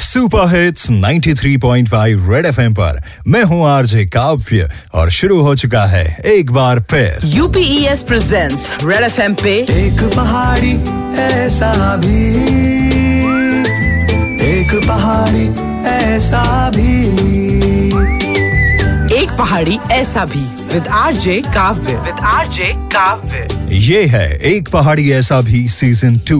Super hits 93.5 red FM पर। मैं हूँ आरजे काव्य और शुरू हो चुका है एक बार फिर। यूपीएस प्रेजेंट्स रेड एफएम पे एक पहाड़ी ऐसा भी। एक पहाड़ी ऐसा भी। एक पहाड़ी ऐसा भी। With RJ Kavya with RJ Kavya ये है एक पहाड़ी ऐसा भी सीज़न टू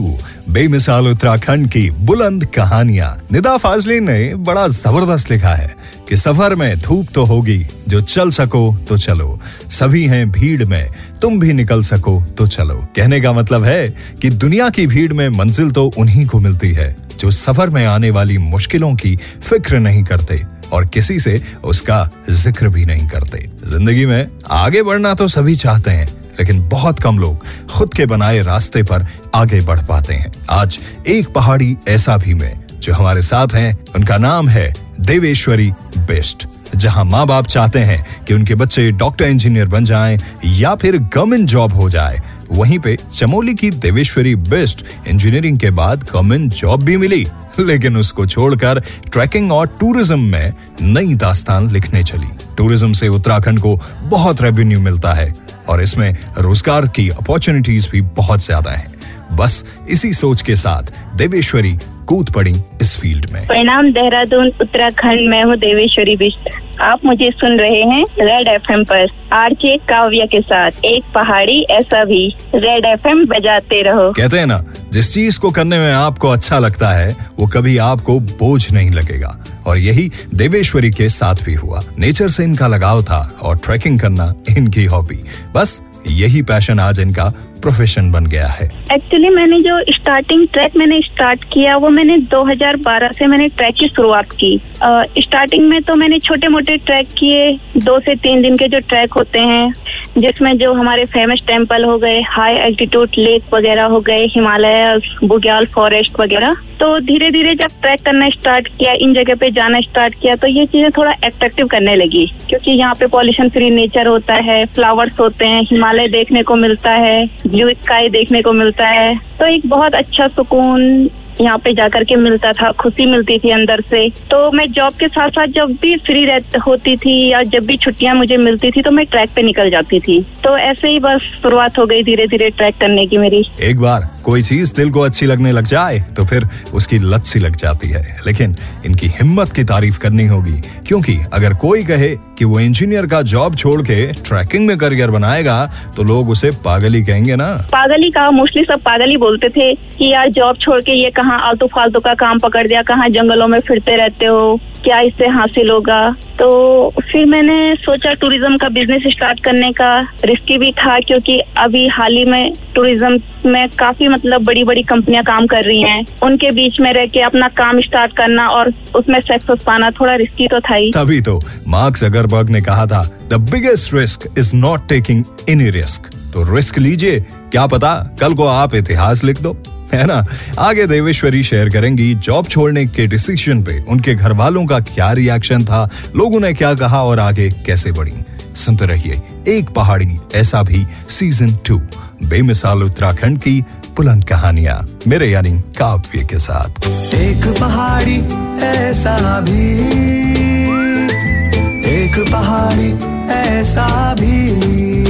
बेमिसाल उत्तराखंड की बुलंद कहानियाँ। निदा फाजली ने बड़ा ज़बरदस्त लिखा है कि सफ़र में धूप तो होगी जो चल सको तो चलो। सभी हैं भीड़ में तुम भी निकल सको तो चलो। कहने का मतलब है कि दुनिया की भीड़ में मंजिल तो उन्हीं को मिलती है जो सफ़र में आने वाली मुश्किलों की फ़िक्र नहीं करते। और किसी से उसका ज़िक्र भी नहीं करते। ज़िंदगी में आगे बढ़ना तो सभी चाहते हैं, लेकिन बहुत कम लोग खुद के बनाए रास्ते पर आगे बढ़ पाते हैं। आज एक पहाड़ी ऐसा भी में, जो हमारे साथ हैं, उनका नाम है देवेश्वरी बेस्ट। जहाँ माँ बाप चाहते हैं कि उनके बच्चे डॉक्टर इंजीनियर बन जाएँ या फिर गवर्नमेंट जॉब हो जाए। वहीं पे चमोली की देवेश्वरी बेस्ट इंजीनियरिंग के बाद गवर्नमेंट जॉब भी मिली, लेकिन उसको छोड़कर ट्रैकिंग और टूरिज़्म में नई दास्तान लिखने चली। टूरिज़्म से उत्तराखंड को बहुत रेवेन्यू मिलता है और इसमें रोज़गार की अपॉर्चुनिटीज़ भी बहुत ज़्यादा है। बस इसी सोच के साथ देवेश्वरी कूद पड़ी इस फ़ील्ड में। प्रणाम देहरादून उत्तराखंड में हूँ देवेश्वरी बिष्ट। आप मुझे सुन रहे हैं रेड एफएम पर आरजे काव्या के साथ। एक पहाड़ी ऐसा भी। रेड एफएम बजाते रहो। कहते हैं ना जिस चीज़ को करने में आपको अच्छा लगता है वो कभी आपको बोझ नहीं लगेगा। और यही देवेश्वरी के साथ भी हुआ। नेचर से इनका लगाव था और ट्रैकिंग करना इनकी हॉबी। बस यही पैशन आज इनका प्रोफेशन बन गया है। एक्चुअली मैंने जो स्टार्टिंग ट्रैक मैंने स्टार्ट किया, वो मैंने 2012 से मैंने ट्रैक की शुरुआत की। स्टार्टिंग में तो मैंने छोटे मोटे ट्रैक किए, दो से तीन दिन के जो ट्रैक होते हैं। जिसमें जो हमारे फ़ेमस टेंपल हो गए हाई एल्टीट्यूड लेक वगैरह हो गए हिमालय बुग्याल फॉरेस्ट वगैरह तो धीरे धीरे जब ट्रैक करना स्टार्ट किया, इन जगह पे जाना स्टार्ट किया तो ये चीज़ें थोड़ा एट्रैक्टिव करने लगी। क्योंकि यहाँ पे पॉल्यूशन फ्री नेचर होता है फ्लावर्स होते हैं हिमालय देखने को मिलता है ब्लू स्काई देखने को मिलता है। तो एक बहुत अच्छा सुकून यहाँ पे जाकर के मिलता था, खुशी मिलती थी अंदर से। तो मैं जॉब के साथ साथ जब भी फ्री होती थी या जब भी छुट्टियाँ मुझे मिलती थी तो मैं ट्रैक पे निकल जाती थी। तो ऐसे ही बस शुरुआत हो गई धीरे धीरे ट्रैक करने की मेरी। एक बार कोई चीज़ दिल को अच्छी लगने लग जाए तो फिर उसकी लत सी लग जाती है। लेकिन इनकी हिम्मत की तारीफ़ करनी होगी, क्योंकि अगर कोई कहे कि वो इंजीनियर का जॉब छोड़ के ट्रैकिंग में करियर बनाएगा तो लोग उसे पागल कहेंगे ना। पागल कहा, मोस्टली सब पागल बोलते थे कि यार जॉब छोड़ के ये कहाँ आलतू फालतू का काम पकड़ दिया, कहाँ जंगलों में फिरते रहते हो, क्या इससे हासिल होगा? तो फिर मैंने सोचा टूरिज़्म का बिज़नेस स्टार्ट करने का। रिस्की भी था क्योंकि अभी हाल ही में टूरिज़्म में काफ़ी मतलब बड़ी बड़ी कंपनियाँ काम कर रही हैं। उनके बीच में रह के अपना काम स्टार्ट करना और उसमें सक्सेस पाना थोड़ा रिस्की तो था ही। तभी तो मार्क्स अगरबर्ग ने कहा था the biggest risk is not taking any risk तो रिस्क लीजिए, क्या पता कल को आप इतिहास लिख दो। है ना आगे देवेश्वरी शेयर करेंगी, जॉब छोड़ने के डिसीज़न पे। उनके घर वालों का क्या रिएक्शन था? लोगों ने क्या कहा और आगे कैसे बढ़ी? सुनते रहिए एक पहाड़ी, ऐसा भी सीज़न टू बेमिसाल उत्तराखंड की बुलंद कहानियाँ। मेरे यानी काव्य के साथ। एक पहाड़ी, ऐसा भी। एक पहाड़ी, ऐसा भी।